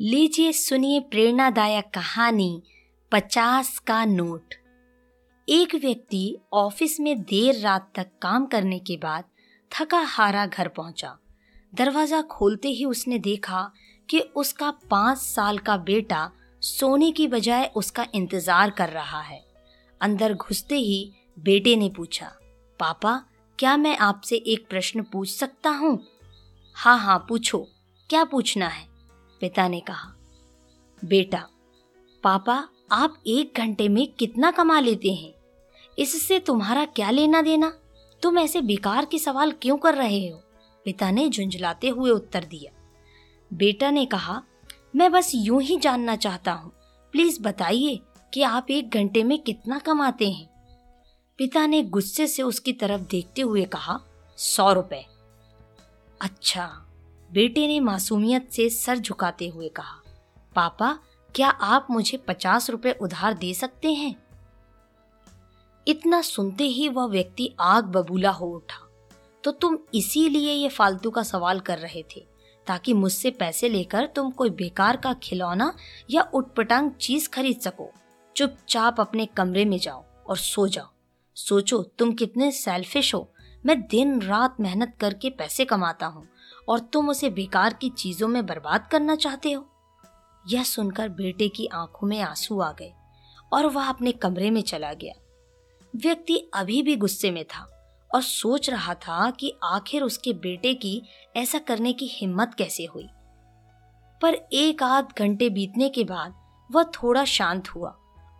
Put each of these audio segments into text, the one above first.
लीजिए सुनिए प्रेरणादायक कहानी पचास का नोट। एक व्यक्ति ऑफ़िस में देर रात तक काम करने के बाद थका हारा घर पहुँचा। दरवाज़ा खोलते ही उसने देखा कि उसका पाँच साल का बेटा सोने की बजाय उसका इंतज़ार कर रहा है। अंदर घुसते ही बेटे ने पूछा, पापा, क्या मैं आपसे एक प्रश्न पूछ सकता हूँ? हाँ हाँ पूछो। क्या पूछना है? पिता ने कहा, बेटा, पापा, आप एक घंटे में कितना कमा लेते हैं? इससे तुम्हारा क्या लेना देना? तुम ऐसे बेकार के सवाल क्यों कर रहे हो? पिता ने झुंझलाते हुए उत्तर दिया। बेटा ने कहा, मैं बस यूँ ही जानना चाहता हूँ। प्लीज़ बताइए कि आप एक घंटे में कितना कमाते हैं? पिता ने गुस्से से उसकी तरफ़ देखते हुए कहा, सौ रुपए। अच्छा बेटे ने मासूमियत से सर झुकाते हुए कहा, पापा, क्या आप मुझे पचास रुपए उधार दे सकते हैं? इतना सुनते ही वह व्यक्ति आग बबूला हो उठा। तो तुम इसीलिए ये फालतू का सवाल कर रहे थे, ताकि मुझसे पैसे लेकर तुम कोई बेकार का खिलौना या उटपटांग चीज़ खरीद सको? चुपचाप अपने कमरे में जाओ और सो जाओ। सोचो तुम कितने सेल्फिश हो। मैं दिन रात मेहनत करके पैसे कमाता हूँ और तुम उसे बेकार की चीज़ों में बर्बाद करना चाहते हो? यह सुनकर बेटे की आँखों में आँसू आ गए और वह अपने कमरे में चला गया। व्यक्ति अभी भी गुस्से में था और सोच रहा था कि आखिर उसके बेटे की ऐसा करने की हिम्मत कैसे हुई। पर एक आध घंटे बीतने के बाद वह थोड़ा शांत हुआ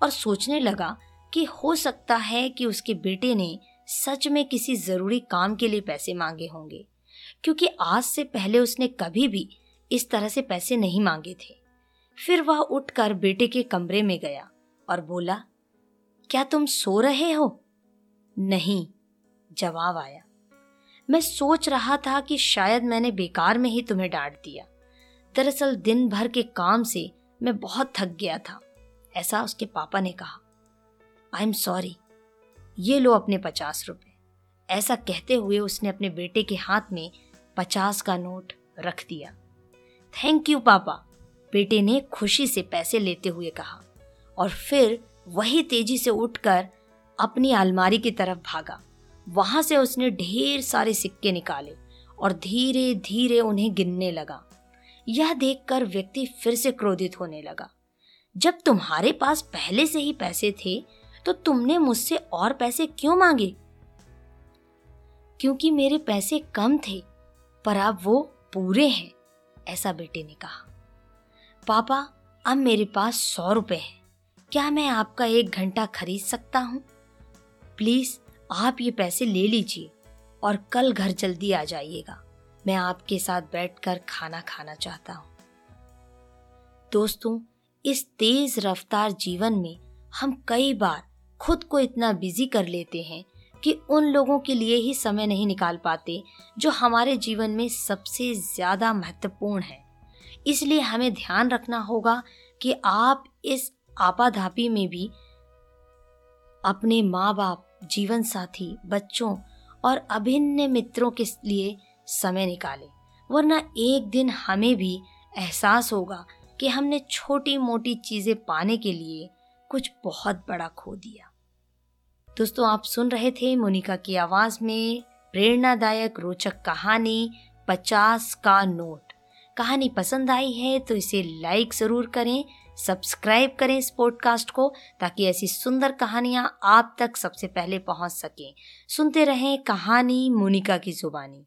और सोचने लगा कि हो सकता है कि उसके बेटे ने सच में किसी ज़रूरी काम के लिए पैसे मांगे होंगे। क्योंकि आज से पहले उसने कभी भी इस तरह से पैसे नहीं मांगे थे। फिर वह उठकर बेटे के कमरे में गया और बोला, क्या तुम सो रहे हो? नहीं, जवाब आया। मैं सोच रहा था कि शायद मैंने बेकार में ही तुम्हें डांट दिया। दरअसल दिन भर के काम से मैं बहुत थक गया था, ऐसा उसके पापा ने कहा। आई एम सॉरी, ये लो अपने पचास रुपए। ऐसा कहते हुए उसने अपने बेटे के हाथ में पचास का नोट रख दिया। थैंक यू पापा। बेटे ने खुशी से पैसे लेते हुए कहा और फिर वही तेज़ी से उठकर अपनी अलमारी की तरफ़ भागा। वहाँ से उसने ढेर सारे सिक्के निकाले और धीरे धीरे उन्हें गिनने लगा। यह देखकर व्यक्ति फिर से क्रोधित होने लगा। जब तुम्हारे पास पहले से ही पैसे थे तो तुमने मुझसे और पैसे क्यों मांगे? क्योंकि मेरे पैसे कम थे पर अब वो पूरे हैं, ऐसा बेटे ने कहा। पापा, अब मेरे पास सौ रुपए हैं। क्या मैं आपका एक घंटा खरीद सकता हूँ? प्लीज़, आप ये पैसे ले लीजिए और कल घर जल्दी आ जाइएगा। मैं आपके साथ बैठकर खाना खाना चाहता हूँ। दोस्तों, इस तेज रफ्तार जीवन में हम कई बार खुद को इतना बिज़ी कर लेते हैं कि उन लोगों के लिए ही समय नहीं निकाल पाते, जो हमारे जीवन में सबसे ज़्यादा महत्वपूर्ण है। इसलिए हमें ध्यान रखना होगा कि आप इस आपाधापी में भी अपने माँ बाप जीवन साथी बच्चों और अभिन्न मित्रों के लिए समय निकालें, वरना एक दिन हमें भी एहसास होगा कि हमने छोटी मोटी चीज़ें पाने के लिए कुछ बहुत बड़ा खो दिया। दोस्तों, आप सुन रहे थे मोनिका की आवाज़ में प्रेरणादायक रोचक कहानी, पचास का नोट। कहानी पसंद आई है तो इसे लाइक ज़रूर करें सब्सक्राइब करें इस पॉडकास्ट को ताकि ऐसी सुंदर कहानियाँ आप तक सबसे पहले पहुँच सकें। सुनते रहें कहानी मोनिका की जुबानी।